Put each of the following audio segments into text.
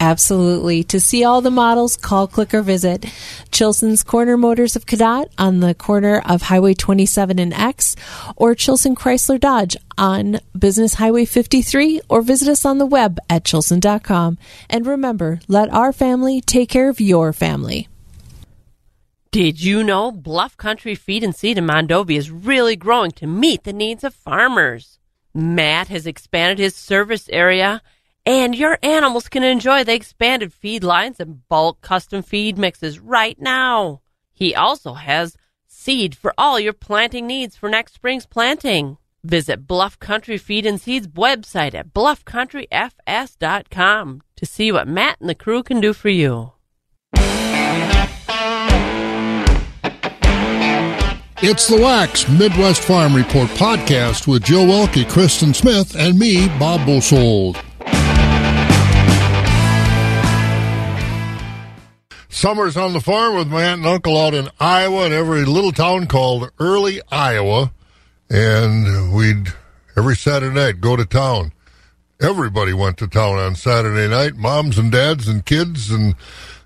Absolutely. To see all the models, call, click, or visit Chilson's Corner Motors of Cadott on the corner of Highway 27 and X, or Chilson Chrysler Dodge on Business Highway 53, or visit us on the web at chilson.com. And remember, let our family take care of your family. Did you know Bluff Country Feed and Seed in Mondovi is really growing to meet the needs of farmers? Matt has expanded his service area and your animals can enjoy the expanded feed lines and bulk custom feed mixes right now. He also has seed for all your planting needs for next spring's planting. Visit Bluff Country Feed and Seeds website at bluffcountryfs.com to see what Matt and the crew can do for you. It's the Wax Midwest Farm Report podcast with Joe Welke, Kristen Smith, and me, Bob Bosold. Summers on the farm with my aunt and uncle out in Iowa in every little town called Early, Iowa. And we'd every Saturday night go to town. Everybody went to town on Saturday night. Moms and dads and kids and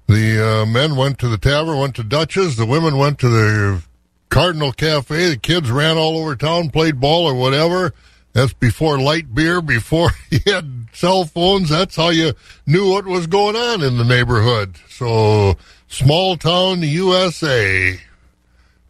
the uh, men went to the tavern, went to Dutch's. The women went to the Cardinal Cafe. The kids ran all over town, played ball or whatever. That's before light beer, before you had cell phones. That's how you knew what was going on in the neighborhood. So, small town USA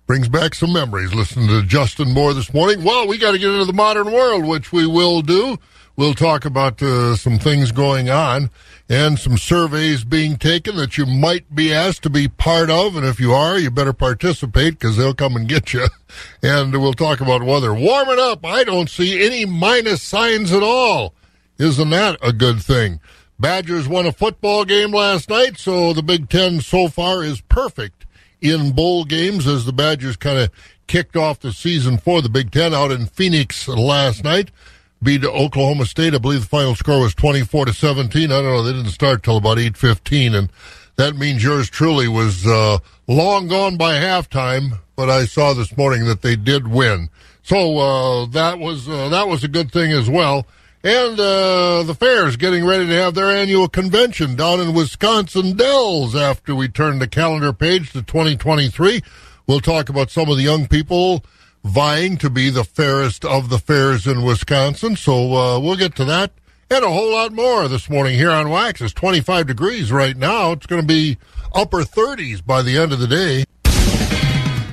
brings back some memories. Listening to Justin Moore this morning. Well, we got to get into the modern world, which we will do. We'll talk about uh, some things going on and some surveys being taken that you might be asked to be part of. And if you are, you better participate because they'll come and get you. And we'll talk about weather. Warming up. I don't see any minus signs at all. Isn't that a good thing? Badgers won a football game last night, so the Big Ten so far is perfect in bowl games as the Badgers kind of kicked off the season for the Big Ten out in Phoenix last night. Beat Oklahoma State. I believe the final score was 24 to 17. I don't know. They didn't start till about 8:15, and that means yours truly was uh, long gone by halftime. But I saw this morning that they did win, so uh, that was uh, that was a good thing as well. And uh, the fair's getting ready to have their annual convention down in Wisconsin Dells after we turn the calendar page to 2023. We'll talk about some of the young people vying to be the fairest of the fairs in Wisconsin. So uh, we'll get to that and a whole lot more this morning here on Wax. It's 25 degrees right now. It's going to be upper 30s by the end of the day.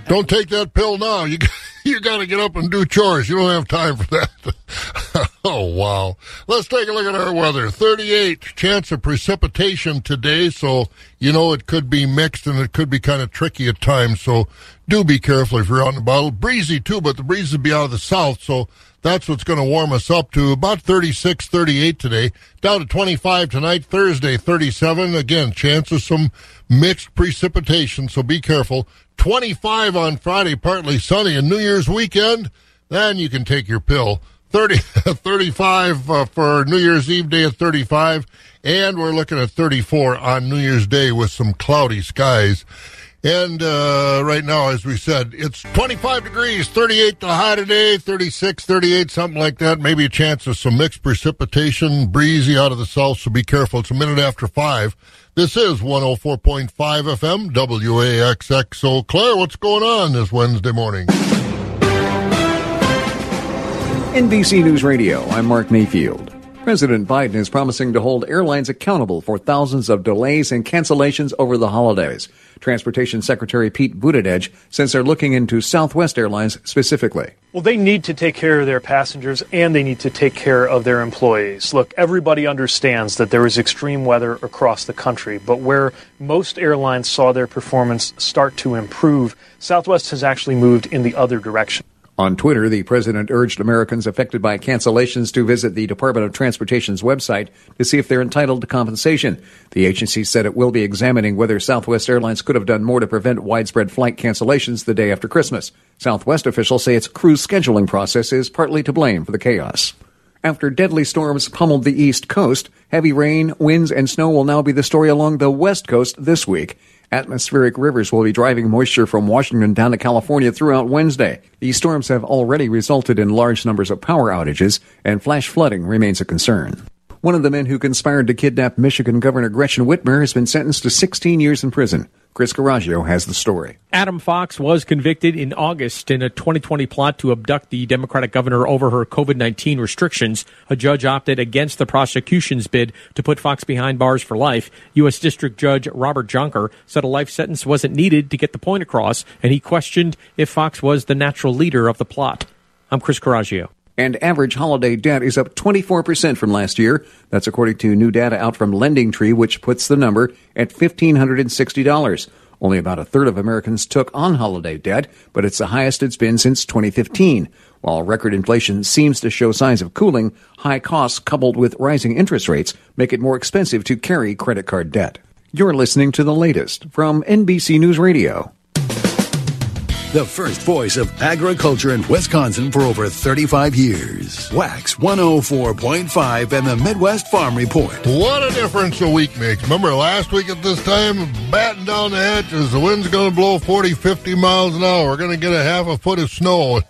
Don't take that pill now. You you got to get up and do chores. You don't have time for that. oh wow. Let's take a look at our weather. 38 chance of precipitation today, so you know it could be mixed and it could be kind of tricky at times. So do be careful if you're out in the about. Breezy too, but the breeze will be out of the south, so that's what's going to warm us up to about 36, 38 today. Down to 25 tonight. Thursday, 37. Again, chance of some mixed precipitation, so be careful. 25 on Friday, partly sunny. And New Year's weekend, then you can take your pill. 30, 35 uh, for New Year's Eve day at 35. And we're looking at 34 on New Year's Day with some cloudy skies. And uh, right now, as we said, it's 25 degrees, 38 the high today, 36, 38, something like that. Maybe a chance of some mixed precipitation, breezy out of the south, so be careful. It's a minute after 5. This is 104.5 FM, WAXX. Eau Claire, what's going on this Wednesday morning? NBC News Radio, I'm Mark Mayfield. President Biden is promising to hold airlines accountable for thousands of delays and cancellations over the holidays. Transportation Secretary Pete Buttigieg says they're looking into Southwest Airlines specifically. Well, they need to take care of their passengers and they need to take care of their employees. Look, everybody understands that there is extreme weather across the country, but where most airlines saw their performance start to improve, Southwest has actually moved in the other direction. On Twitter, the president urged Americans affected by cancellations to visit the Department of Transportation's website to see if they're entitled to compensation. The agency said it will be examining whether Southwest Airlines could have done more to prevent widespread flight cancellations the day after Christmas. Southwest officials say its crew scheduling process is partly to blame for the chaos. After deadly storms pummeled the East Coast, heavy rain, winds, and snow will now be the story along the West Coast this week. Atmospheric rivers will be driving moisture from Washington down to California throughout Wednesday. These storms have already resulted in large numbers of power outages, and flash flooding remains a concern. One of the men who conspired to kidnap Michigan Governor Gretchen Whitmer has been sentenced to 16 years in prison. Chris Caraggio has the story. Adam Fox was convicted in August in a 2020 plot to abduct the Democratic governor over her COVID 19 restrictions. A judge opted against the prosecution's bid to put Fox behind bars for life. U.S. District Judge Robert Jonker said a life sentence wasn't needed to get the point across, and he questioned if Fox was the natural leader of the plot. I'm Chris Caraggio and average holiday debt is up 24% from last year. That's according to new data out from LendingTree, which puts the number at $1,560. Only about a third of Americans took on holiday debt, but it's the highest it's been since 2015. While record inflation seems to show signs of cooling, high costs coupled with rising interest rates make it more expensive to carry credit card debt. You're listening to the latest from NBC News Radio the first voice of agriculture in Wisconsin for over 35 years. Wax 104.5 and the Midwest Farm Report. What a difference a week makes. Remember last week at this time, batting down the hatches, the wind's going to blow 40, 50 miles an hour. We're going to get a half a foot of snow.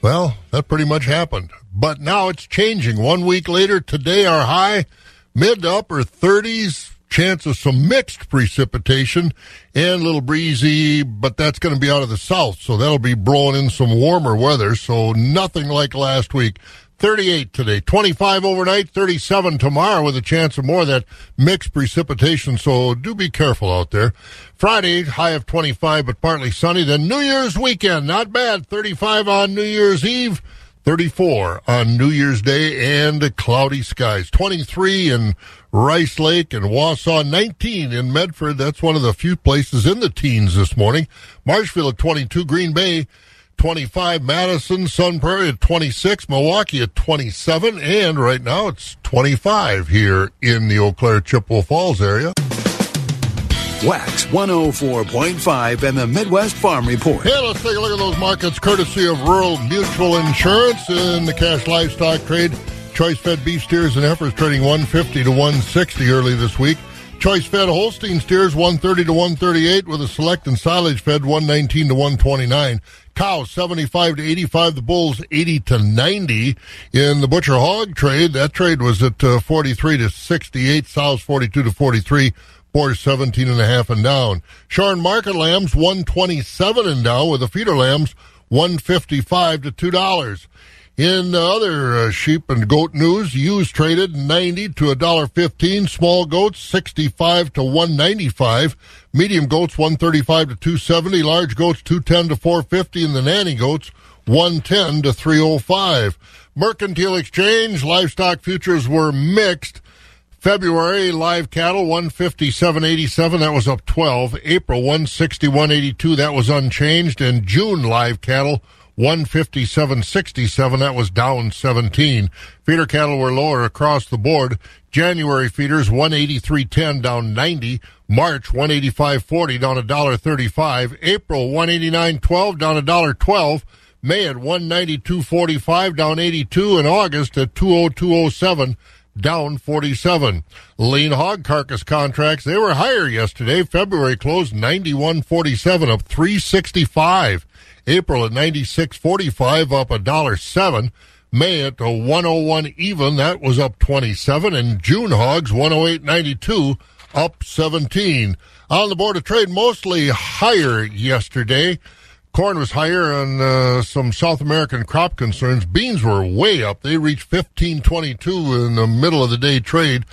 Well, that pretty much happened. But now it's changing. One week later, today our high, mid to upper 30s, chance of some mixed precipitation and a little breezy, but that's going to be out of the south, so that'll be blowing in some warmer weather, so nothing like last week. 38 today, 25 overnight, 37 tomorrow with a chance of more of that mixed precipitation, so do be careful out there. Friday, high of 25, but partly sunny. Then New Year's weekend, not bad, 35 on New Year's Eve. 34 on New Year's Day and cloudy skies. 23 in Rice Lake and Wausau. 19 in Medford. That's one of the few places in the teens this morning. Marshfield at 22. Green Bay 25. Madison, Sun Prairie at 26. Milwaukee at 27. And right now it's 25 here in the Eau Claire Chippewa Falls area. Wax 104.5 and the Midwest Farm Report. Hey, let's take a look at those markets courtesy of Rural Mutual Insurance in the cash livestock trade. Choice fed beef steers and heifers trading 150 to 160 early this week. Choice fed Holstein steers 130 to 138 with a select and silage fed 119 to 129. Cows 75 to 85. The bulls 80 to 90. In the butcher hog trade, that trade was at uh, 43 to 68. Sows 42 to 43. Boars 17 and a half and down. Shorn market lambs 127 and down with the feeder lambs 155 to $2. In other uh, sheep and goat news, ewes traded 90 to $1.15, small goats 65 to 195, medium goats 135 to 270, large goats 210 to 450, and the nanny goats 110 to 305. Mercantile exchange livestock futures were mixed. February live cattle 157.87 that was up 12. April 161.82 that was unchanged and June live cattle 157.67 that was down 17. Feeder cattle were lower across the board. January feeders 183.10 down 90. March 185.40 down a dollar 35. April 189.12 down a dollar 12. May at 192.45 down 82 and August at 20207 down 47. Lean hog carcass contracts, they were higher yesterday. February closed 91.47 up 365. April at 96.45 up a dollar 7. May at 101 even, that was up 27 and June hogs 108.92 up 17. On the board of trade mostly higher yesterday. Corn was higher on uh, some South American crop concerns. Beans were way up. They reached 1522 in the middle of the day trade,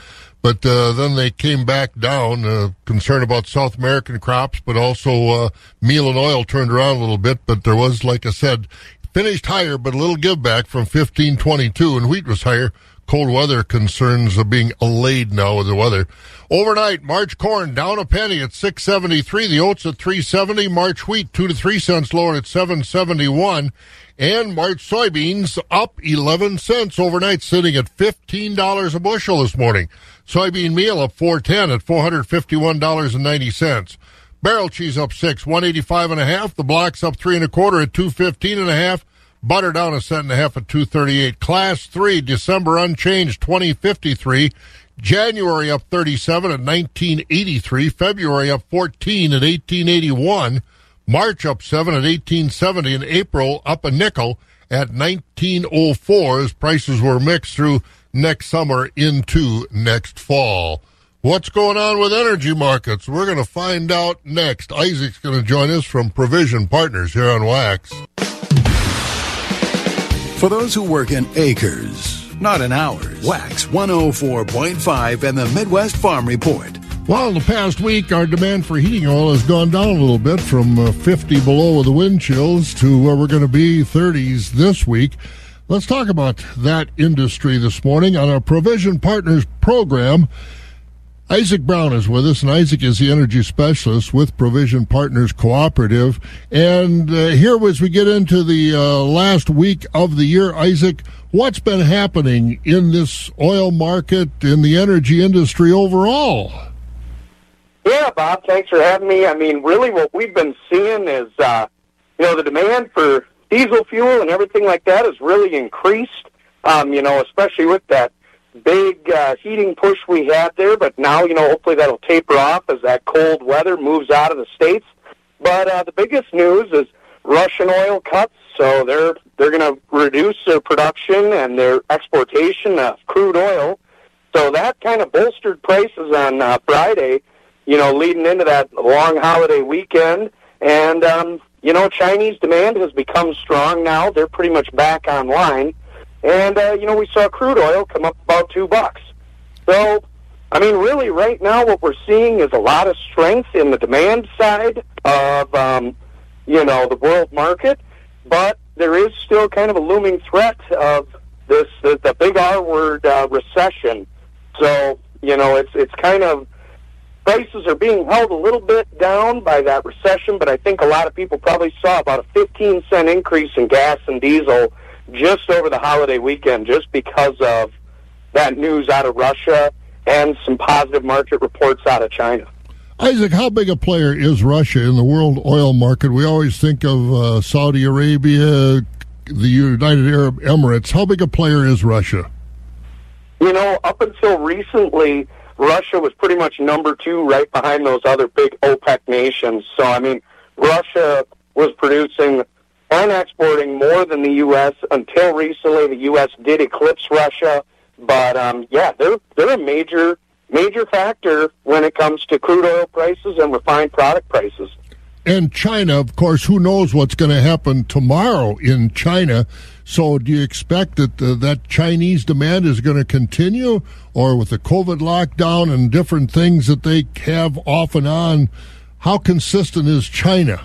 but uh, then they came back down. Uh, concern about South American crops, but also uh, meal and oil turned around a little bit. But there was, like I said, finished higher, but a little give back from 1522, and wheat was higher. Cold weather concerns are being allayed now with the weather. Overnight, March corn down a penny at 673. The oats at 370. March wheat two to three cents lower at 771. And March soybeans up 11 cents overnight, sitting at $15 a bushel this morning. Soybean meal up 410 at $451.90. Barrel cheese up six, 185 and a half. The blocks up three and a quarter at 215 and a half. Butter down a cent and a half at 238. Class three, December unchanged, 2053. January up 37 at 1983. February up 14 at 1881. March up 7 at 1870. And April up a nickel at 1904 as prices were mixed through next summer into next fall. What's going on with energy markets? We're going to find out next. Isaac's going to join us from Provision Partners here on Wax. For those who work in acres, not in hours. Wax 104.5 and the Midwest Farm Report. Well, the past week, our demand for heating oil has gone down a little bit from uh, 50 below with the wind chills to where we're going to be 30s this week. Let's talk about that industry this morning on our Provision Partners program. Isaac Brown is with us, and Isaac is the energy specialist with Provision Partners Cooperative. And uh, here, as we get into the uh, last week of the year, Isaac, what's been happening in this oil market, in the energy industry overall? Yeah, Bob, thanks for having me. I mean, really, what we've been seeing is, uh, you know, the demand for diesel fuel and everything like that has really increased. Um, you know, especially with that big uh, heating push we had there, but now, you know, hopefully that'll taper off as that cold weather moves out of the states. But uh, the biggest news is Russian oil cuts, so they're they're going to reduce their production and their exportation of crude oil. So that kind of bolstered prices on uh, Friday, you know, leading into that long holiday weekend. And um, you know, Chinese demand has become strong now. They're pretty much back online. And, uh, you know, we saw crude oil come up about two bucks. So, I mean, really, right now, what we're seeing is a lot of strength in the demand side of, um, you know, the world market, but there is still kind of a looming threat of this, the, the big R word, uh, recession. So, you know, it's, it's kind of, prices are being held a little bit down by that recession, but I think a lot of people probably saw about a 15 cent increase in gas and diesel just over the holiday weekend just because of that news out of Russia and some positive market reports out of China. Isaac, how big a player is Russia in the world oil market? We always think of uh, Saudi Arabia, the United Arab Emirates. How big a player is Russia? You know, up until recently, Russia was pretty much number two right behind those other big OPEC nations. So, I mean, Russia was producing and exporting more than the U.S. Until recently, the U.S. did eclipse Russia, but um, yeah, they're they're a major major factor when it comes to crude oil prices and refined product prices. And China, of course, who knows what's going to happen tomorrow in China? So, do you expect that uh, that Chinese demand is going to continue, or with the COVID lockdown and different things that they have off and on? How consistent is China?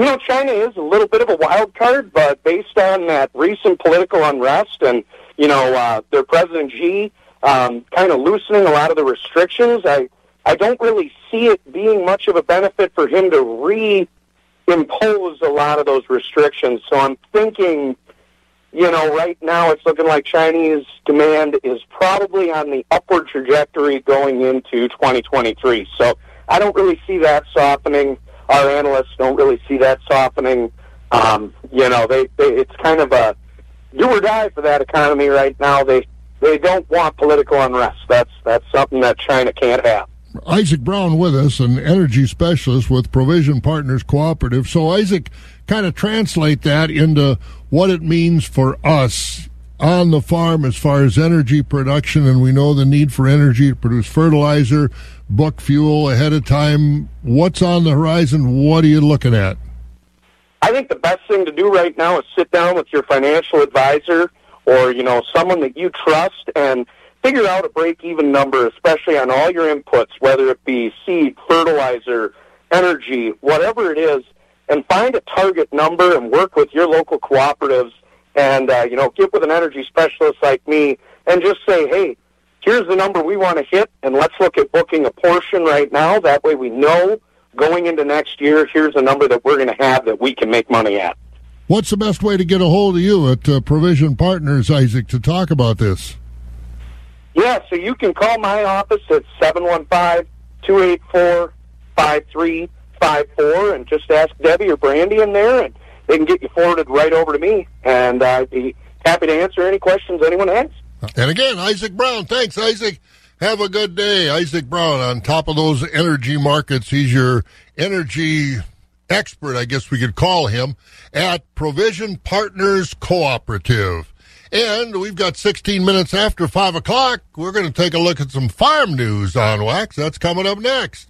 You know, China is a little bit of a wild card, but based on that recent political unrest and, you know, uh, their President Xi um, kind of loosening a lot of the restrictions, I, I don't really see it being much of a benefit for him to reimpose a lot of those restrictions. So I'm thinking, you know, right now it's looking like Chinese demand is probably on the upward trajectory going into 2023. So I don't really see that softening our analysts don't really see that softening. Um, you know, they, they it's kind of a do or die for that economy right now. They they don't want political unrest. That's that's something that China can't have. Isaac Brown with us, an energy specialist with Provision Partners Cooperative. So Isaac, kind of translate that into what it means for us on the farm as far as energy production, and we know the need for energy to produce fertilizer, book fuel ahead of time. What's on the horizon? What are you looking at? I think the best thing to do right now is sit down with your financial advisor or, you know, someone that you trust and figure out a break-even number, especially on all your inputs, whether it be seed, fertilizer, energy, whatever it is, and find a target number and work with your local cooperatives and uh, you know get with an energy specialist like me and just say, hey, here's the number we want to hit, and let's look at booking a portion right now. That way, we know going into next year, here's the number that we're going to have that we can make money at. What's the best way to get a hold of you at uh, Provision Partners, Isaac, to talk about this? Yeah, so you can call my office at 715 284 5354 and just ask Debbie or Brandy in there, and they can get you forwarded right over to me. And I'd be happy to answer any questions anyone has. And again, Isaac Brown. Thanks, Isaac. Have a good day. Isaac Brown on top of those energy markets. He's your energy expert, I guess we could call him, at Provision Partners Cooperative. And we've got 16 minutes after 5 o'clock. We're going to take a look at some farm news on Wax. That's coming up next.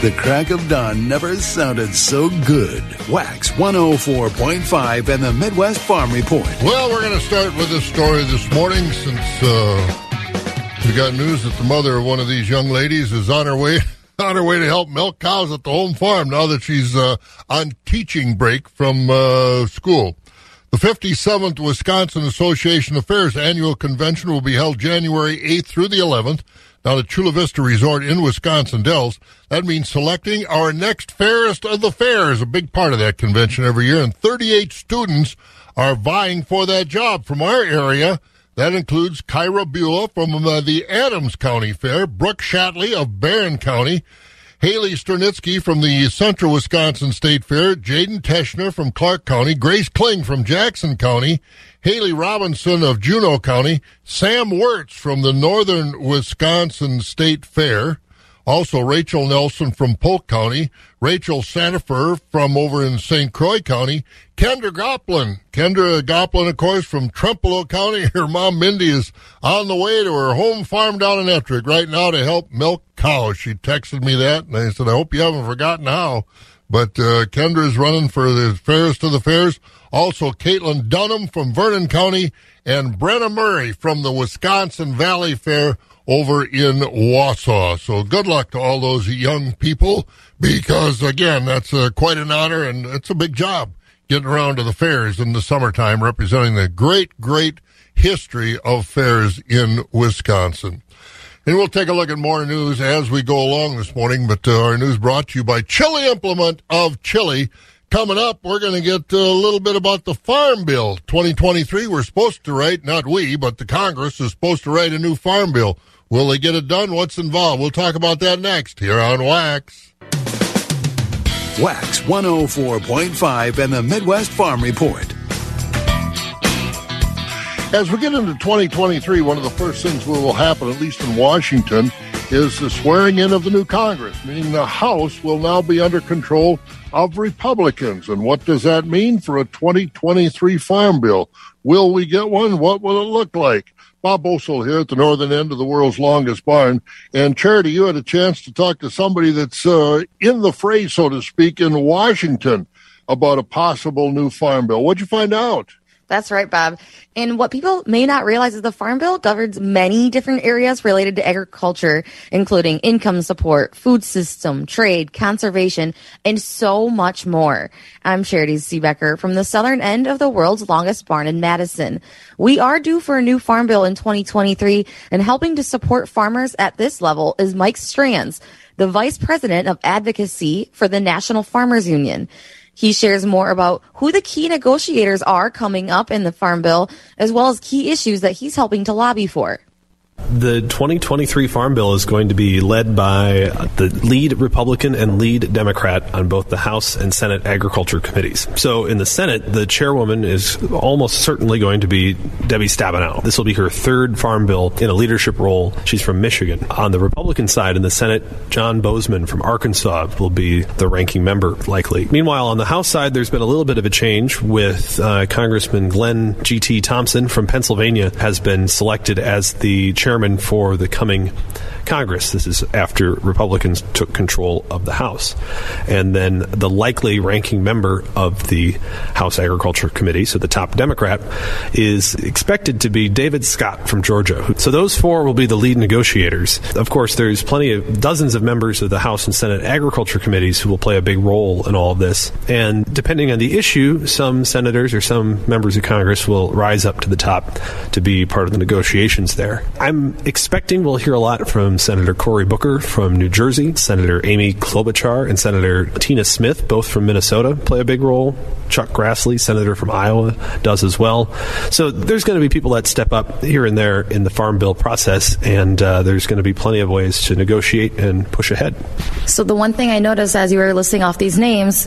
The crack of dawn never sounded so good. Wax 104.5 and the Midwest Farm Report. Well, we're going to start with a story this morning since uh, we got news that the mother of one of these young ladies is on her way on her way to help milk cows at the home farm now that she's uh, on teaching break from uh, school. The 57th Wisconsin Association of Fairs annual convention will be held January 8th through the 11th down at Chula Vista Resort in Wisconsin Dells. That means selecting our next fairest of the fairs, a big part of that convention every year, and 38 students are vying for that job from our area. That includes Kyra Beulah from uh, the Adams County Fair, Brooke Shatley of Barron County, Haley Sternitsky from the Central Wisconsin State Fair, Jaden Teschner from Clark County, Grace Kling from Jackson County, Haley Robinson of Juneau County, Sam Wirtz from the Northern Wisconsin State Fair, also Rachel Nelson from Polk County, Rachel Sandifer from over in St. Croix County, Kendra Goplin. Kendra Goplin, of course, from Trempealeau County. Her mom, Mindy, is on the way to her home farm down in Ettrick right now to help milk cows. She texted me that, and I said, I hope you haven't forgotten how. But uh, Kendra is running for the fairest of the fairs. Also, Caitlin Dunham from Vernon County and Brenna Murray from the Wisconsin Valley Fair over in Wausau. So good luck to all those young people because, again, that's uh, quite an honor and it's a big job getting around to the fairs in the summertime representing the great, great history of fairs in Wisconsin. And we'll take a look at more news as we go along this morning, but uh, our news brought to you by Chili Implement of Chili. Coming up, we're going to get a little bit about the Farm Bill 2023. We're supposed to write, not we, but the Congress is supposed to write a new Farm Bill. Will they get it done? What's involved? We'll talk about that next here on Wax. Wax 104.5 and the Midwest Farm Report. As we get into 2023, one of the first things that will happen, at least in Washington, is the swearing in of the new Congress, meaning the House will now be under control of Republicans. And what does that mean for a 2023 farm bill? Will we get one? What will it look like? Bob Bosold here at the northern end of the world's longest barn. And Charity, you had a chance to talk to somebody that's uh, in the fray, so to speak, in Washington about a possible new farm bill. What'd you find out? That's right, Bob. And what people may not realize is the Farm Bill governs many different areas related to agriculture, including income support, food system, trade, conservation, and so much more. I'm Charity Seebecker from the southern end of the world's longest barn in Madison. We are due for a new Farm Bill in 2023, and helping to support farmers at this level is Mike Stranz, the Vice President of Advocacy for the National Farmers Union. He shares more about who the key negotiators are coming up in the Farm Bill, as well as key issues that he's helping to lobby for. The 2023 Farm Bill is going to be led by the lead Republican and lead Democrat on both the House and Senate Agriculture committees. So in the Senate, the chairwoman is almost certainly going to be Debbie Stabenow. This will be her third Farm Bill in a leadership role. She's from Michigan. On the Republican side in the Senate, John Boozman from Arkansas will be the ranking member, likely. Meanwhile, on the House side, there's been a little bit of a change with uh, Congressman Glenn G.T. Thompson from Pennsylvania has been selected as the chair chairman for the coming Congress. This is after Republicans took control of the House. And then the likely ranking member of the House Agriculture Committee, so the top Democrat, is expected to be David Scott from Georgia. So those four will be the lead negotiators. Of course, there's plenty of dozens of members of the House and Senate Agriculture Committees who will play a big role in all of this. And depending on the issue, some senators or some members of Congress will rise up to the top to be part of the negotiations there. I'm expecting we'll hear a lot from Senator Cory Booker from New Jersey, Senator Amy Klobuchar, and Senator Tina Smith, both from Minnesota, play a big role. Chuck Grassley, senator from Iowa, does as well. So there's going to be people that step up here and there in the farm bill process, and uh, there's going to be plenty of ways to negotiate and push ahead. So the one thing I noticed as you were listing off these names,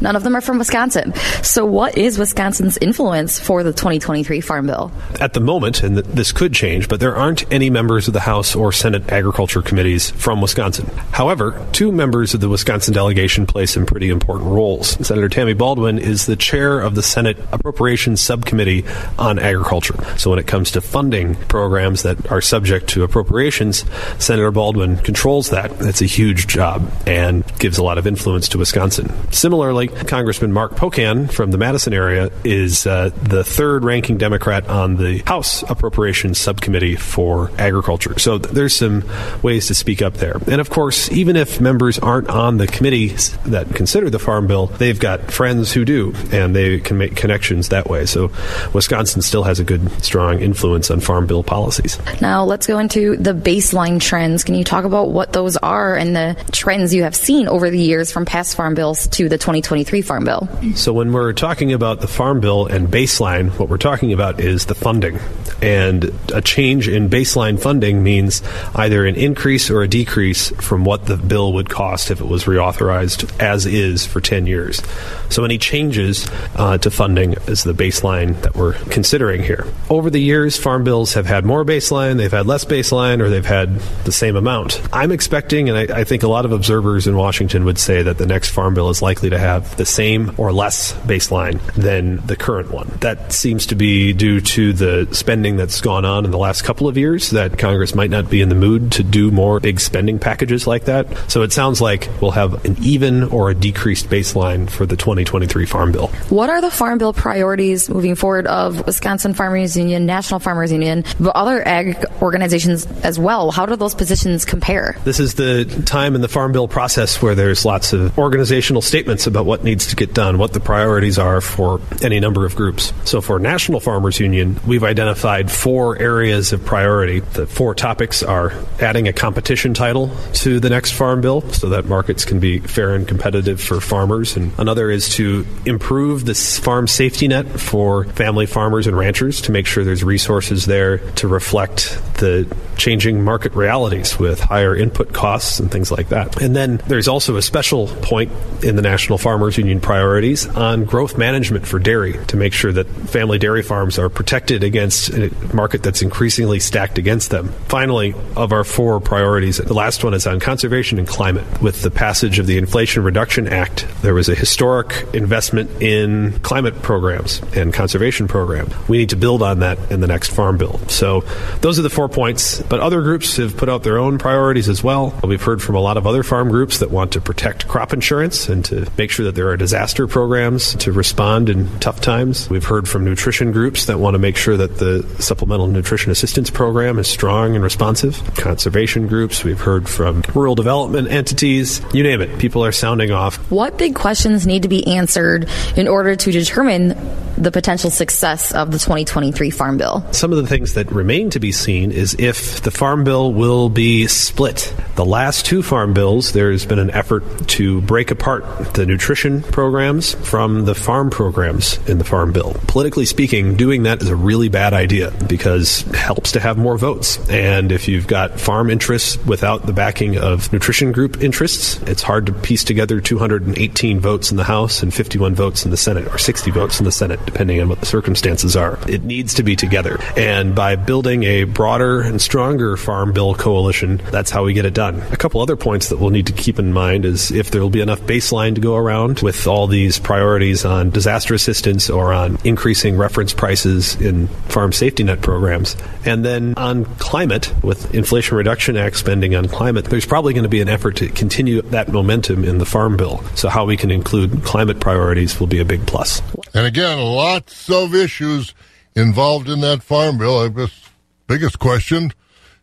none of them are from Wisconsin. So what is Wisconsin's influence for the 2023 Farm Bill? At the moment, and this could change, but there aren't any members of the House or Senate Agriculture Committees from Wisconsin. However, two members of the Wisconsin delegation play some pretty important roles. Senator Tammy Baldwin is the chair of the Senate Appropriations Subcommittee on Agriculture. So when it comes to funding programs that are subject to appropriations, Senator Baldwin controls that. That's a huge job and gives a lot of influence to Wisconsin. Similarly, Congressman Mark Pocan from the Madison area is uh, the third ranking Democrat on the House Appropriations Subcommittee for Agriculture. So there's some ways to speak up there. And of course, even if members aren't on the committees that consider the Farm Bill, they've got friends who do, and they can make connections that way. So Wisconsin still has a good, strong influence on Farm Bill policies. Now, let's go into the baseline trends. Can you talk about what those are and the trends you have seen over the years from past Farm Bills to the 2023 Farm Bill? So, when we're talking about the Farm Bill and baseline, what we're talking about is the funding. And a change in baseline funding means either an increase or a decrease from what the bill would cost if it was reauthorized as is for 10 years. So, any changes uh, to funding is the baseline that we're considering here. Over the years, farm bills have had more baseline, they've had less baseline, or they've had the same amount. I'm expecting, and I, I think a lot of observers in Washington would say that the next farm bill is likely to have the same or less baseline than the current one. That seems to be due to the spending that's gone on in the last couple of years, that Congress might not be in the mood to do more big spending packages like that. So it sounds like we'll have an even or a decreased baseline for the 2023 Farm Bill. What are the Farm Bill priorities moving forward of Wisconsin Farmers Union, National Farmers Union, but other ag organizations as well? How do those positions compare? This is the time in the Farm Bill process where there's lots of organizational statements about what needs to get done, what the priorities are for any number of groups. So for National Farmers Union, we've identified four areas of priority. The four topics are adding a competition title to the next Farm Bill so that markets can be fair and competitive for farmers. And another is to improve the farm safety net for family farmers and ranchers to make sure there's resources there to reflect the changing market realities with higher input costs and things like that. And then there's also a special point in the National Farmers Union priorities on growth management for dairy to make sure that family dairy farms are protected against a market that's increasingly stacked against them. Finally, of our four priorities, the last one is on conservation and climate. With the passage of the Inflation Reduction Act, there was a historic investment in climate programs and conservation programs. We need to build on that in the next farm bill. So those are the four points, but other groups have put out their own priorities as well. We've heard from a lot of other farm groups that want to protect crop insurance and to make sure that there are disaster programs to respond in tough times. We've heard from nutrition groups that want to make sure that the Supplemental Nutrition Assistance Program is strong and responsive. Conservation groups, we've heard from rural development entities, you name it. People are sounding off. What big questions need to be answered in order to determine the potential success of the 2023 Farm Bill? Some of the things that remain to be seen is if the Farm Bill will be split. The last two Farm Bills, there's been an effort to break apart the nutrition programs from the farm programs in the Farm Bill. Politically speaking, doing that is a really bad idea because it helps to have more votes. And if you've got farm interests without the backing of nutrition group interests, it's hard to piece together 218 votes in the House and 51 votes in the Senate, or 60 votes in the Senate, depending on what the circumstances are. It needs to be together. And by building a broader and stronger Farm Bill coalition, that's how we get it done. A couple other points that we'll need to keep in mind is if there will be enough baseline to go around with all these priorities on disaster assistance or on increasing reference prices in farm safety net programs. And then on climate, with Inflation Reduction Act spending on climate, there's probably going to be an effort to continue that momentum in the Farm Bill. So, how we can include climate priorities will be a big plus. And again, lots of issues involved in that Farm Bill. I guess biggest question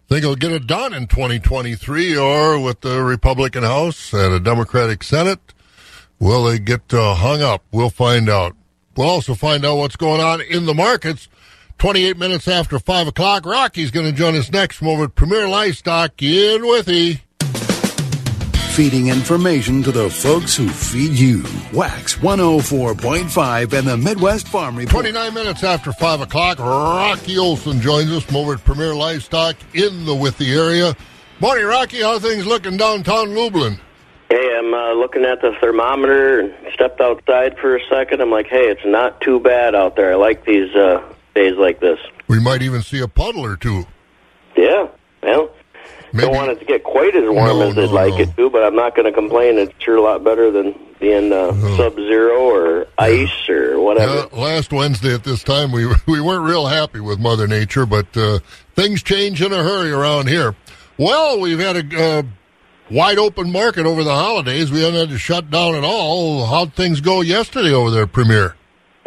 think it'll get it done in 2023 or with the Republican House and a Democratic Senate? Will they get uh, hung up? We'll find out. We'll also find out what's going on in the markets. 28 minutes after 5 o'clock, Rocky's going to join us next from over at Premier Livestock in Withee. Feeding information to the folks who feed you. Wax 104.5 and the Midwest Farm Report. 29 minutes after 5 o'clock, Rocky Olson joins us from over at Premier Livestock in the Withee area. Morning, Rocky. How things looking downtown Lublin? Hey, I'm uh, looking at the thermometer and stepped outside for a second. I'm like, hey, it's not too bad out there. I like these uh, days like this. We might even see a puddle or two. Yeah, well, Maybe. don't want it to get quite as warm No, as they'd no, like no. it to, but I'm not going to complain. It's sure a lot better than being uh, sub-zero or ice or whatever. Yeah, last Wednesday at this time, we we weren't real happy with Mother Nature, but uh, things change in a hurry around here. Well, we've had a uh, wide open market over the holidays. We haven't had to shut down at all. How'd things go yesterday over there, Premier?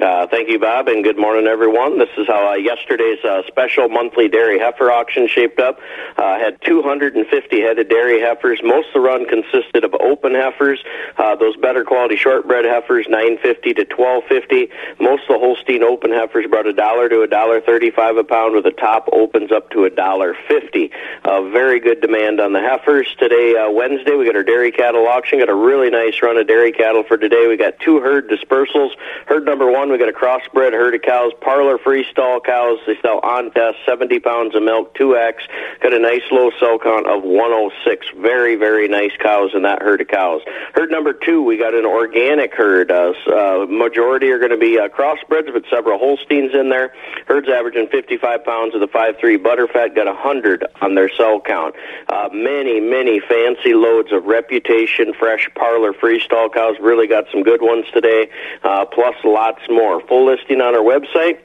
Uh, thank you, Bob, and good morning, everyone. This is how uh, yesterday's uh, special monthly dairy heifer auction shaped up. Uh, had 250 headed dairy heifers. Most of the run consisted of open heifers. Uh, those better quality shortbred heifers, 950 to 1250. Most of the Holstein open heifers brought a dollar to a dollar thirty-five a pound, with the top opens up to a dollar fifty. Uh, very good demand on the heifers today. Wednesday, we got our dairy cattle auction. Got a really nice run of dairy cattle for today. We got two herd dispersals. Herd number one, we got a crossbred herd of cows, parlor freestall cows. They sell on test, 70 pounds of milk, 2X. Got a nice low cell count of 106. Very, very nice cows in that herd of cows. Herd number two, we got an organic herd. Uh, uh, majority are going to be uh, crossbreds, but several Holsteins in there. Herd's averaging 55 pounds of the 5-3 butterfat. Got 100 on their cell count. Uh, many, many fancy loads of reputation fresh parlor freestall cows. Really got some good ones today, uh, plus lots more. Full listing on our website.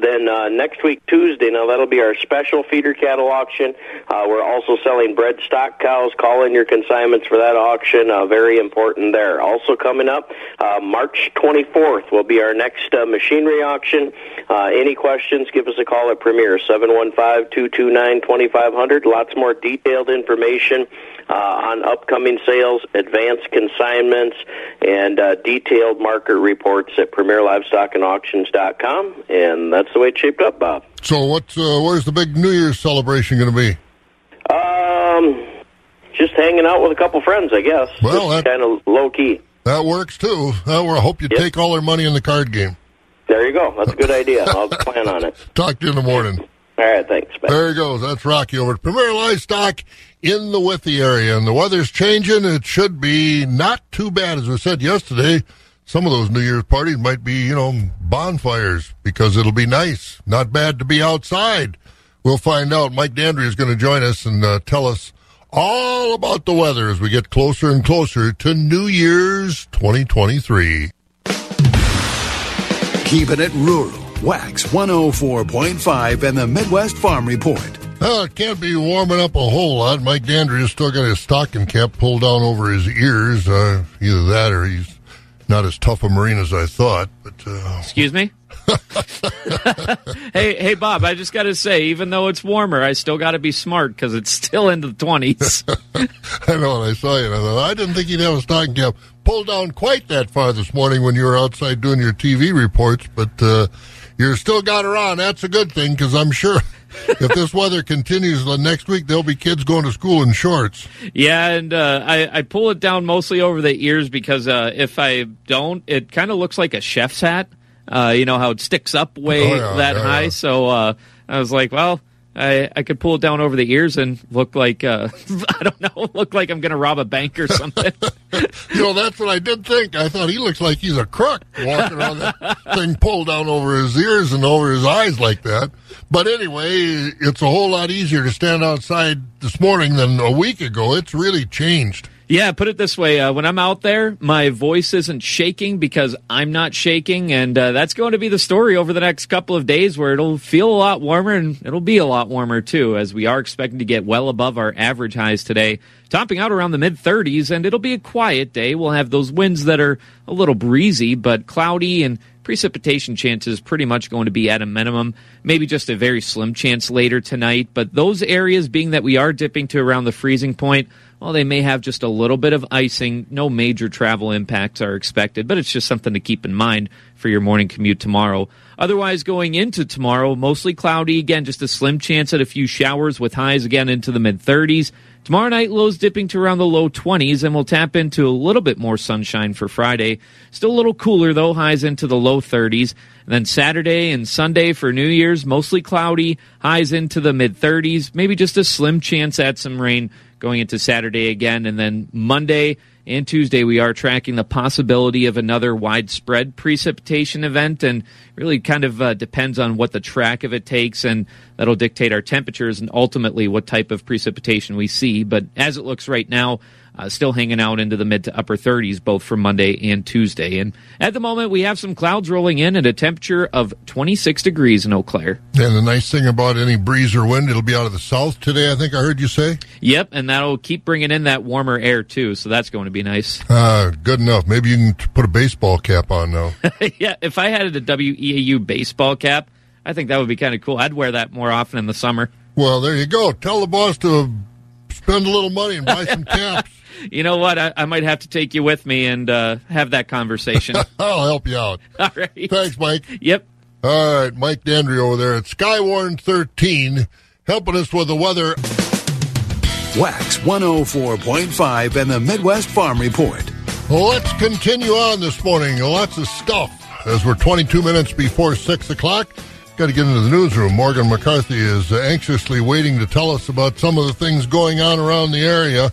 Then uh, next week, Tuesday, now that'll be our special feeder cattle auction. Uh, we're also selling bred stock cows. Call in your consignments for that auction. Uh, very important there. Also coming up, uh, March 24th will be our next uh, machinery auction. Uh, any questions, give us a call at Premier 715-229-2500. Lots more detailed information uh, on upcoming sales, advanced consignments, and uh, detailed market reports at PremierLivestockandAuctions.com. And that's the way it shaped up, Bob. So, what's uh, where's the big New Year's celebration going to be? Um, just hanging out with a couple friends, I guess. Well, that- kind of low key. That works too. Well, I hope you Yep. take all their money in the card game. There you go. That's a good idea. I'll plan on it. Talk to you in the morning. All right, thanks. Bye. There he goes. That's Rocky over at Premier Livestock in the Withee area. And the weather's changing. It should be not too bad. As we said yesterday, some of those New Year's parties might be, you know, bonfires because it'll be nice. Not bad to be outside. We'll find out. Mike Dandry is going to join us and uh, tell us all about the weather as we get closer and closer to New Year's 2023. Keeping it rural. Wax 104.5 and the Midwest Farm Report. Well, it can't be warming up a whole lot. Mike Dandry has still got his stocking cap pulled down over his ears. Uh, either that or he's not as tough a Marine as I thought. But uh, Excuse me? hey, hey, Bob, I just got to say, even though it's warmer, I still got to be smart because it's still in the 20s. I know when I saw you, and I thought I didn't think you'd have a stocking cap pulled down quite that far this morning when you were outside doing your TV reports. But uh, you're still got her on. That's a good thing because I'm sure if this weather continues the next week, there'll be kids going to school in shorts. yeah, and uh, I, I pull it down mostly over the ears because uh, if I don't, it kind of looks like a chef's hat. Uh, you know how it sticks up way Oh, yeah, that yeah, high. yeah. So uh, I was like, well, I, I could pull it down over the ears and look like uh, I don't know, look like I'm going to rob a bank or something. you know, that's what I did think. I thought he looks like he's a crook walking around that thing pulled down over his ears and over his eyes like that. But anyway, it's a whole lot easier to stand outside this morning than a week ago. It's really changed. Yeah, put it this way: uh, when I'm out there, my voice isn't shaking because I'm not shaking, and uh, that's going to be the story over the next couple of days, where it'll feel a lot warmer and it'll be a lot warmer too, as we are expecting to get well above our average highs today, topping out around the mid 30s, and it'll be a quiet day. We'll have those winds that are a little breezy, but cloudy and precipitation chances pretty much going to be at a minimum. Maybe just a very slim chance later tonight, but those areas being that we are dipping to around the freezing point well, they may have just a little bit of icing. No major travel impacts are expected, but it's just something to keep in mind for your morning commute tomorrow. Otherwise, going into tomorrow, mostly cloudy. Again, just a slim chance at a few showers with highs again into the mid 30s. Tomorrow night, lows dipping to around the low 20s, and we'll tap into a little bit more sunshine for Friday. Still a little cooler, though, highs into the low 30s. And then Saturday and Sunday for New Year's, mostly cloudy, highs into the mid 30s, maybe just a slim chance at some rain going into Saturday again. And then Monday and Tuesday, we are tracking the possibility of another widespread precipitation event. And really kind of uh, depends on what the track of it takes. And that'll dictate our temperatures and ultimately what type of precipitation we see. But as it looks right now, uh, still hanging out into the mid to upper 30s both for Monday and Tuesday. And at the moment, we have some clouds rolling in at a temperature of 26 degrees in Eau Claire. And the nice thing about any breeze or wind, it'll be out of the south today, I think I heard you say? Yep, and that'll keep bringing in that warmer air too, so that's going to be nice. Uh, good enough. Maybe you can put a baseball cap on now. yeah, if I had a WEAU baseball cap, I think that would be kind of cool. I'd wear that more often in the summer. Well, there you go. Tell the boss to spend a little money and buy some caps. you know what? I, I, might have to take you with me and uh, have that conversation. I'll help you out. All right. Thanks, Mike. Yep. All right, Mike Dandry over there at Skywarn 13, helping us with the weather. Wax 104.5 and the Midwest Farm Report. Let's continue on this morning. Lots of stuff as we're 22 minutes before 6 o'clock. Got to get into the newsroom. Morgan McCarthy is anxiously waiting to tell us about some of the things going on around the area.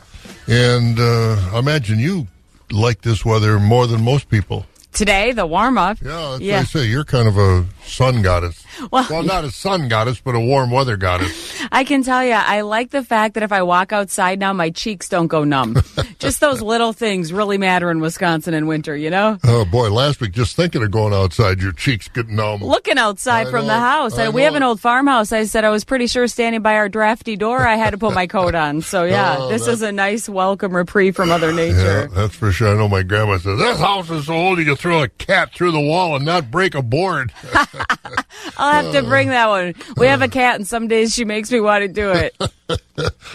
And uh, I imagine you like this weather more than most people. Today, the warm up. Yeah, that's yeah. what I say. You're kind of a sun goddess. Well, well, not a sun goddess, but a warm weather goddess. I can tell you, I like the fact that if I walk outside now, my cheeks don't go numb. just those little things really matter in Wisconsin in winter, you know? Oh, boy. Last week, just thinking of going outside, your cheeks get numb. Looking outside I from know, the house. I we know. have an old farmhouse. I said I was pretty sure standing by our drafty door, I had to put my coat on. So, yeah, Oh, this is a nice welcome reprieve from Mother Yeah, Nature. that's for sure. I know my grandma says, this house is so old you can throw a cat through the wall and not break a board. Oh, I'll have to bring that one. We have a cat, and some days she makes me want to do it.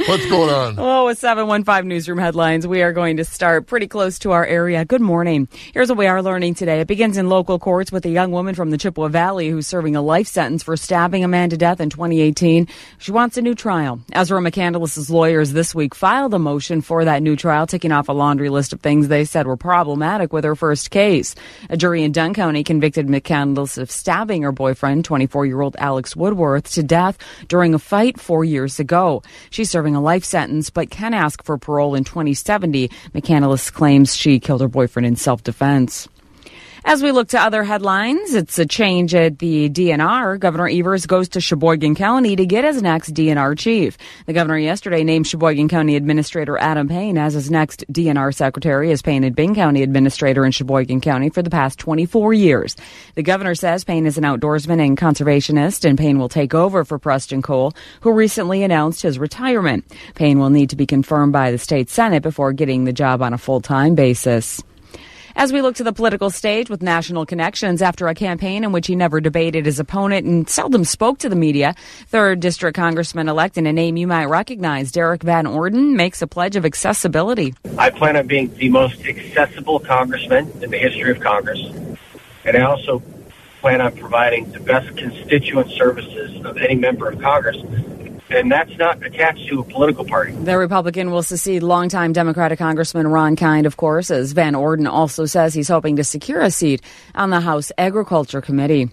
What's going on? Oh, with 715 Newsroom headlines, we are going to start pretty close to our area. Good morning. Here's what we are learning today. It begins in local courts with a young woman from the Chippewa Valley who's serving a life sentence for stabbing a man to death in 2018. She wants a new trial. Ezra McCandless's lawyers this week filed a motion for that new trial, ticking off a laundry list of things they said were problematic with her first case. A jury in Dunn County convicted McCandless of stabbing her boyfriend, 24 year old Alex Woodworth, to death during a fight four years ago. She's serving a life sentence, but can ask for parole in 2070. McCandless claims she killed her boyfriend in self defense. As we look to other headlines, it's a change at the DNR. Governor Evers goes to Sheboygan County to get his next DNR chief. The governor yesterday named Sheboygan County Administrator Adam Payne as his next DNR secretary, as Payne had been county administrator in Sheboygan County for the past 24 years. The governor says Payne is an outdoorsman and conservationist, and Payne will take over for Preston Cole, who recently announced his retirement. Payne will need to be confirmed by the state Senate before getting the job on a full-time basis. As we look to the political stage with national connections after a campaign in which he never debated his opponent and seldom spoke to the media, third district congressman elect in a name you might recognize, Derrick Van Orden, makes a pledge of accessibility. I plan on being the most accessible congressman in the history of Congress. And I also plan on providing the best constituent services of any member of Congress. And that's not attached to a political party. The Republican will succeed longtime Democratic Congressman Ron Kind, of course, as Van Orden also says he's hoping to secure a seat on the House Agriculture Committee.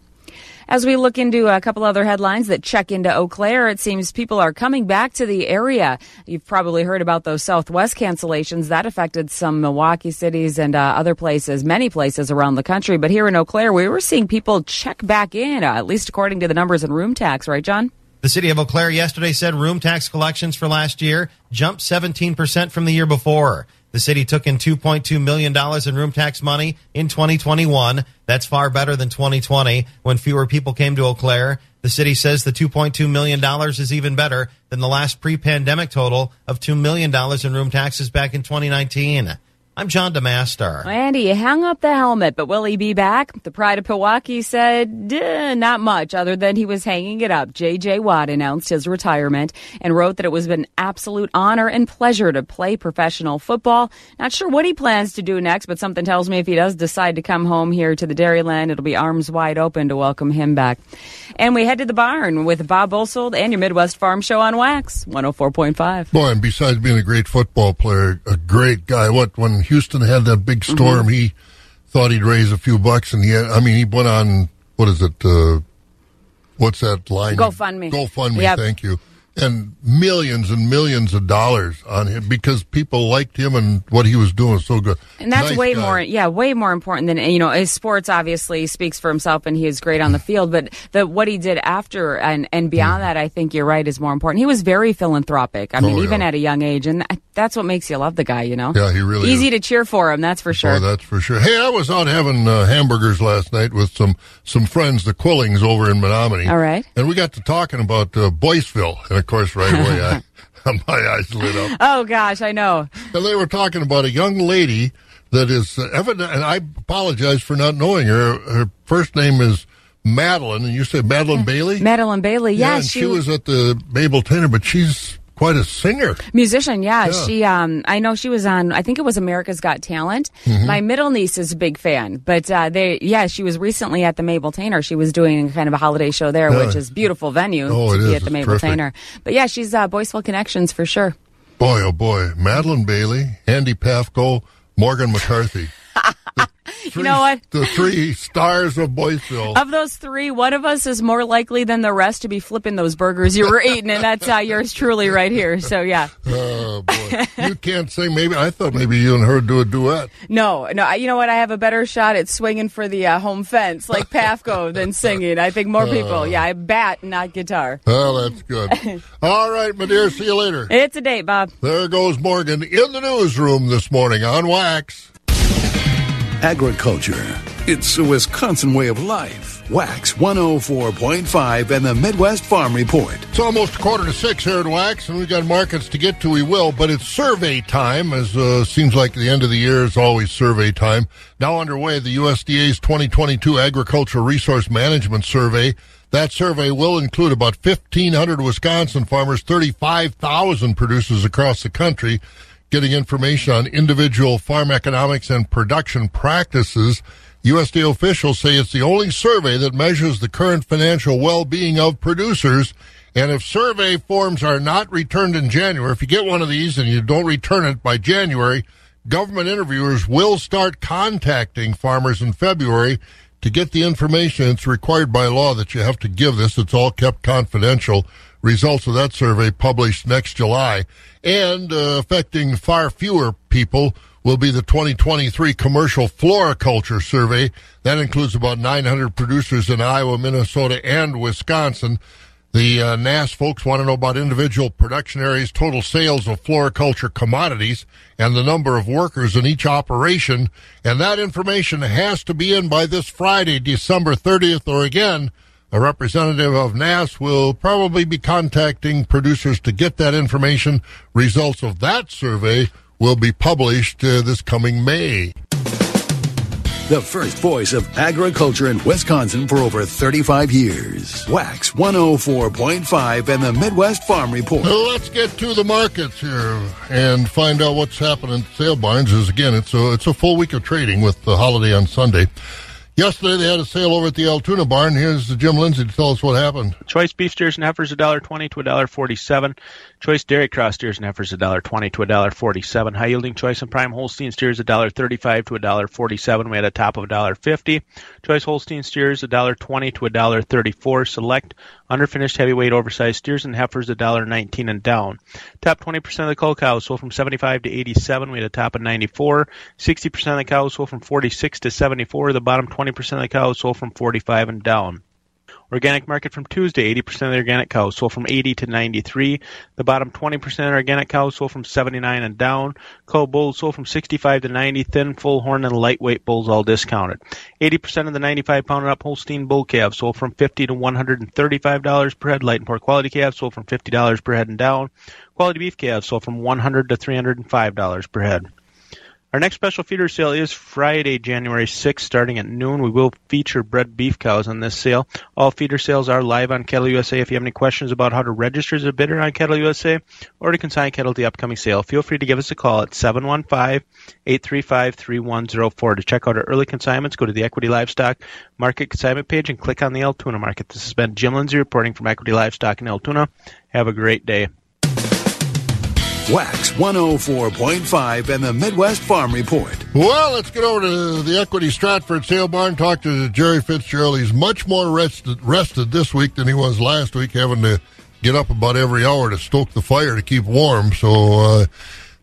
As we look into a couple other headlines that check into Eau Claire, it seems people are coming back to the area. You've probably heard about those Southwest cancellations that affected some Milwaukee cities and uh, other places, many places around the country. But here in Eau Claire, we were seeing people check back in, uh, at least according to the numbers in room tax, right, John? The city of Eau Claire yesterday said room tax collections for last year jumped 17% from the year before. The city took in $2.2 million in room tax money in 2021. That's far better than 2020 when fewer people came to Eau Claire. The city says the $2.2 million is even better than the last pre pandemic total of $2 million in room taxes back in 2019. I'm John DeMaster. Andy, he hung up the helmet, but will he be back? The Pride of Pewaukee said not much other than he was hanging it up. J.J. Watt announced his retirement and wrote that it was an absolute honor and pleasure to play professional football. Not sure what he plans to do next, but something tells me if he does decide to come home here to the Dairyland, it'll be arms wide open to welcome him back. And we head to the barn with Bob Bosold and your Midwest Farm Show on Wax, 104.5. Boy, and besides being a great football player, a great guy. What, when Houston had that big storm, Mm-hmm. he thought he'd raise a few bucks, and he had, I mean, he went on, what is it, uh, what's that line? GoFundMe. GoFundMe, Yep. thank you. And millions and millions of dollars on him because people liked him and what he was doing so good. And that's Nice way guy. more, yeah, way more important than you know. His sports obviously speaks for himself, and he is great on the field. But the what he did after and and beyond that, I think you're right, is more important. He was very philanthropic. I mean, Oh, even yeah. at a young age, and that's what makes you love the guy. You know, Yeah, he really easy is. to cheer for him. That's for sure. Oh, that's for sure. Hey, I was out having uh, hamburgers last night with some some friends, the Quillings over in Menomonie. All right. And we got to talking about uh, Boyceville, and course, right away, I, my eyes lit up. oh gosh, I know. And they were talking about a young lady that is uh, evident, and I apologize for not knowing her. Her first name is Madeline, and you said Madeline Bailey. Madeline Bailey, yeah, and she, she was at the Mabel Tainer, but she's quite a singer. musician. Yeah, Yeah. she. Um, I know she was on. I think it was America's Got Talent. Mhm. My middle niece is a big fan, but uh, they. Yeah, she was recently at the Mabel Tainer. She was doing kind of a holiday show there, Yeah. which is beautiful venue Oh, to it be is. at the It's Mabel terrific. Tainer. But yeah, she's uh, Boyceville connections for sure. Boy, oh boy, Madeline Bailey, Andy Pafko, Morgan McCarthy. you know what? The three stars of Boyceville. Of those three, one of us is more likely than the rest to be flipping those burgers you were eating, and that's uh, yours truly right here. So yeah, Oh boy, you can't sing. Maybe I thought maybe you and her do a duet. no, no. I- You know what? I have a better shot at swinging for the uh, home fence like Pafko than singing. I think more people. Yeah, I bat, not guitar. Oh, that's good. All right, my dear. See you later. It's a date, Bob. There goes Morgan in the newsroom this morning on Wax. Agriculture. It's a Wisconsin way of life. Wax 104.5 and the Midwest Farm Report. It's almost a quarter to six here at Wax, and we've got markets to get to. We will, but it's survey time, as uh, seems like the end of the year is always survey time. Now underway, the USDA's 2022 Agricultural Resource Management Survey. That survey will include about 1,500 Wisconsin farmers, 35,000 producers across the country, getting information on individual farm economics and production practices. USDA officials say it's the only survey that measures the current financial well-being of producers. And if survey forms are not returned in January, if you get one of these and you don't return it by January, government interviewers will start contacting farmers in February to get the information. It's required by law that you have to give this. It's all kept confidential. Results of that survey published next July. And uh, affecting far fewer people will be the 2023 Commercial Floriculture Survey. That includes about 900 producers in Iowa, Minnesota, and Wisconsin. The uh, NASS folks want to know about individual production areas, total sales of floriculture commodities, and the number of workers in each operation. And that information has to be in by this Friday, December 30th, or again, a representative of NASS will probably be contacting producers to get that information. Results of that survey will be published uh, this coming May. The first voice of agriculture in Wisconsin for over 35 years. Wax 104.5 and the Midwest Farm Report. Well, let's get to the markets here and find out what's happening at sale barns. Is again, it's a it's a full week of trading with the holiday on Sunday. Yesterday they had a sale over at the Altoona barn. Here's Jim Lindsay to tell us what happened. Choice beef steers and heifers a dollar twenty to a dollar forty seven. Choice dairy cross steers and heifers a dollar twenty to a dollar forty seven. High yielding choice and prime Holstein steers a dollar thirty five to a dollar forty seven. We had a top of a dollar fifty. Choice Holstein steers a dollar twenty to a dollar thirty four. Select underfinished heavyweight oversized steers and heifers a dollar nineteen and down. Top twenty percent of the cull cows sold from seventy five to eighty seven. We had a top of ninety four. Sixty percent of the cows sold from forty six to seventy four. The bottom twenty percent of the cows sold from 45 and down. Organic market from Tuesday, 80% of the organic cows sold from 80 to 93. The bottom 20% of organic cows sold from 79 and down. Cull bulls sold from 65 to 90. Thin, full horn, and lightweight bulls all discounted. 80% of the 95 pound and up Holstein bull calves sold from 50 to $135 per head. Light and poor quality calves sold from $50 per head and down. Quality beef calves sold from 100 to $305 per head. Our next special feeder sale is Friday, January 6th, starting at noon. We will feature bred beef cows on this sale. All feeder sales are live on Cattle USA. If you have any questions about how to register as a bidder on Cattle USA or to consign cattle to the upcoming sale, feel free to give us a call at 715-835-3104. To check out our early consignments, go to the Equity Livestock Market Consignment page and click on the Altoona Market. This has been Jim Lindsay reporting from Equity Livestock in Altoona. Have a great day. Wax 104.5 and the Midwest Farm Report. Well, let's get over to the Equity Stratford sale barn. Talk to Jerry Fitzgerald. He's much more rested, rested this week than he was last week, having to get up about every hour to stoke the fire to keep warm. So, uh,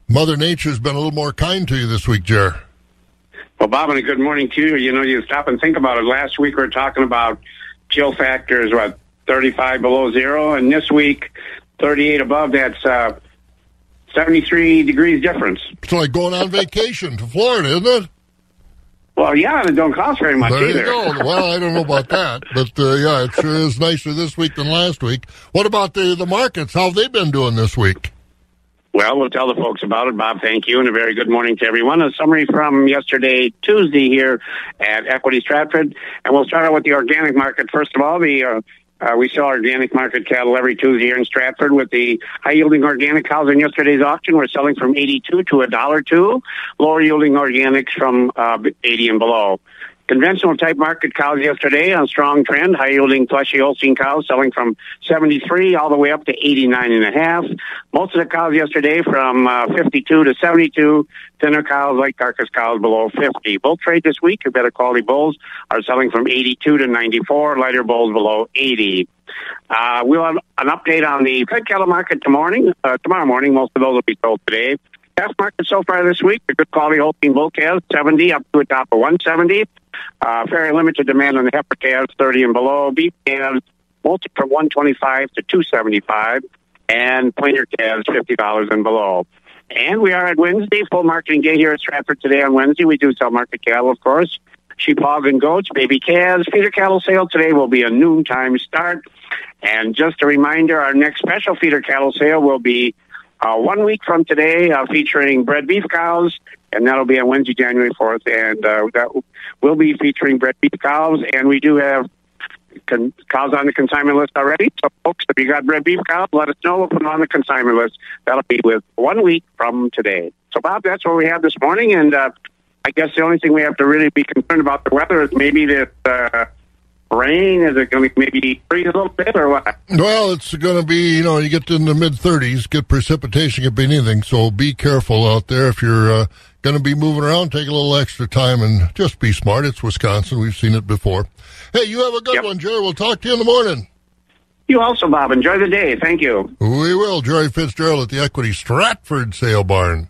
Mother Nature's been a little more kind to you this week, Jerry. Well, Bob, and a good morning to you. You know, you stop and think about it. Last week we were talking about chill factors, what, 35 below zero, and this week, 38 above. That's uh, 73 degrees difference. It's like going on vacation to Florida, isn't it? Well, yeah, and it don't cost very much there either. you go. Well, I don't know about that, but uh, yeah, it sure is nicer this week than last week. What about the the markets? How have they been doing this week? Well, we'll tell the folks about it, Bob. Thank you, and a very good morning to everyone. A summary from yesterday, Tuesday, here at Equity Stratford, and we'll start out with the organic market. First of all, the uh, uh, we sell organic market cattle every Tuesday here in Stratford with the high yielding organic cows in yesterday's auction. We're selling from 82 to a dollar two. Lower yielding organics from uh, 80 and below. Conventional type market cows yesterday on strong trend. High yielding fleshy Holstein cows selling from 73 all the way up to 89 and a half. Most of the cows yesterday from uh, 52 to 72. Thinner cows like carcass cows below 50. Bull trade this week, your better quality bulls are selling from 82 to 94. Lighter bulls below 80. Uh, we'll have an update on the fed cattle market tomorrow morning. Uh, tomorrow morning, most of those will be sold today. Calf market so far this week, the good quality Holstein bull calves, 70 up to a top of 170. Uh, very limited demand on the heifer calves, 30 and below. Beef calves, mostly from 125 to 275. And pointer calves, $50 and below. And we are at Wednesday, full marketing day here at Stratford today on Wednesday. We do sell market cattle, of course. Sheep, hog, and goats, baby calves. Feeder cattle sale today will be a noontime start. And just a reminder, our next special feeder cattle sale will be uh, one week from today, uh, featuring bred beef cows, and that'll be on Wednesday, January 4th. And uh, that will be featuring bred beef cows, and we do have con- cows on the consignment list already. So, folks, if you got bred beef cows, let us know. We'll put them on the consignment list. That'll be with one week from today. So, Bob, that's what we have this morning, and uh, I guess the only thing we have to really be concerned about the weather is maybe this uh, rain. Is it going to maybe freeze a little bit or what? Well, it's going to be, you know, you get in the mid 30s, get precipitation, could be anything. So be careful out there. If you're uh, going to be moving around, take a little extra time and just be smart. It's Wisconsin. We've seen it before. Hey, you have a good one, Jerry. We'll talk to you in the morning. You also, Bob. Enjoy the day. Thank you. We will. Jerry Fitzgerald at the Equity Stratford Sale Barn.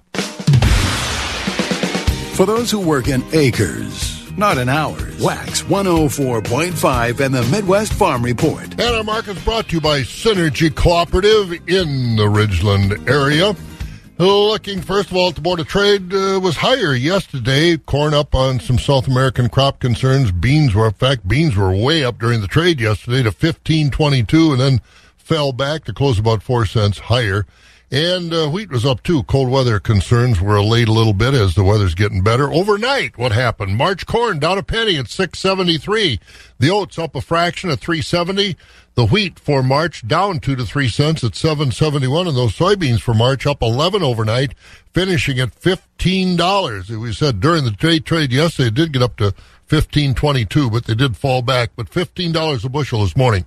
For those who work in acres, not in hours, Wax 104.5 and the Midwest Farm Report. And our market's brought to you by Synergy Cooperative in the Ridgeland area. Looking first of all at the Board of Trade uh, was higher yesterday. Corn up on some South American crop concerns. Beans were, in fact, beans were way up during the trade yesterday to fifteen twenty two, and then fell back to close about four cents higher. And uh, wheat was up too. Cold weather concerns were allayed a little bit as the weather's getting better. Overnight, what happened? March corn down a penny at six seventy three. The oats up a fraction at three seventy. The wheat for March down two to three cents at seven seventy one, and those soybeans for March up eleven overnight, finishing at fifteen dollars. We said during the trade trade yesterday, it did get up to 1522, but they did fall back. But $15 a bushel this morning.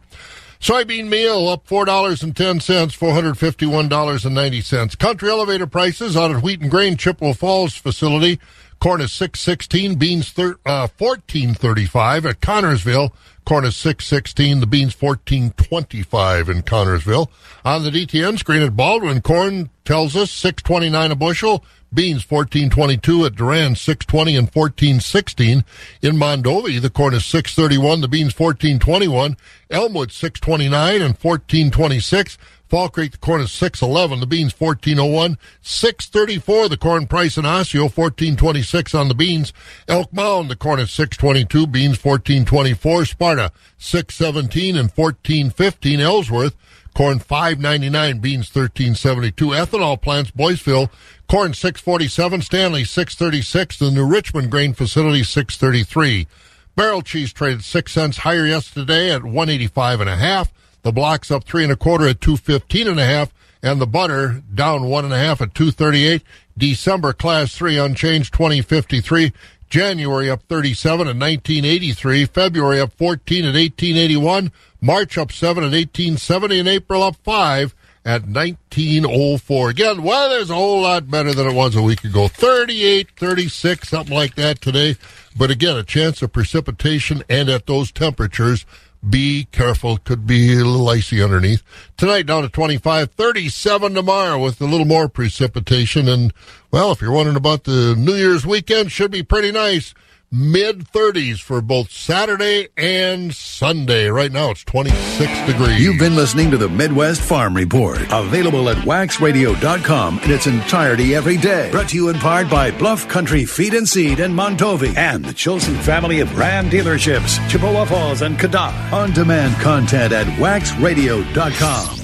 Soybean meal up $4.10, $451.90. Country elevator prices out at Wheat and Grain Chippewa Falls facility. Corn is 616, beans thir- uh, 1435 at Connorsville. Corn is 616, the beans 1425 in Connorsville. On the DTN screen at Baldwin, corn tells us 629 a bushel. Beans 1422 at Durand 620 and 1416. In Mondovi, the corn is 631, the beans 1421. Elmwood 629 and 1426. Fall Creek, the corn is 611, the beans 1401. 634, the corn price in Osseo 1426 on the beans. Elk Mound, the corn is 622, beans 1424. Sparta 617 and 1415. Ellsworth, corn 599, beans 1372. Ethanol plants, Boyceville, corn 647, Stanley 636, the New Richmond grain facility 633. Barrel cheese traded six cents higher yesterday at 185 and a half. The block's up three and a quarter at 215 and a half, and the butter down one and a half at 238. December class three unchanged 2053. January up 37 at 1983. February up 14 at 1881. March up 7 at 1870. And April up 5 at 1904. Again, weather's a whole lot better than it was a week ago. 38, 36, something like that today. But again, a chance of precipitation and at those temperatures. Be careful. Could be a little icy underneath. Tonight down to 25, 37 tomorrow with a little more precipitation. And, well, if you're wondering about the New Year's weekend, should be pretty nice. Mid 30s for both Saturday and Sunday. Right now it's 26 degrees. You've been listening to the Midwest Farm Report, available at waxradio.com in its entirety every day. Brought to you in part by Bluff Country Feed and Seed in Mondovi and the Chilson family of Ram dealerships, Chippewa Falls and Cadott. On demand content at waxradio.com.